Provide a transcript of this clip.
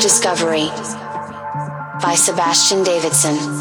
Discovery by Sebastian Davidson.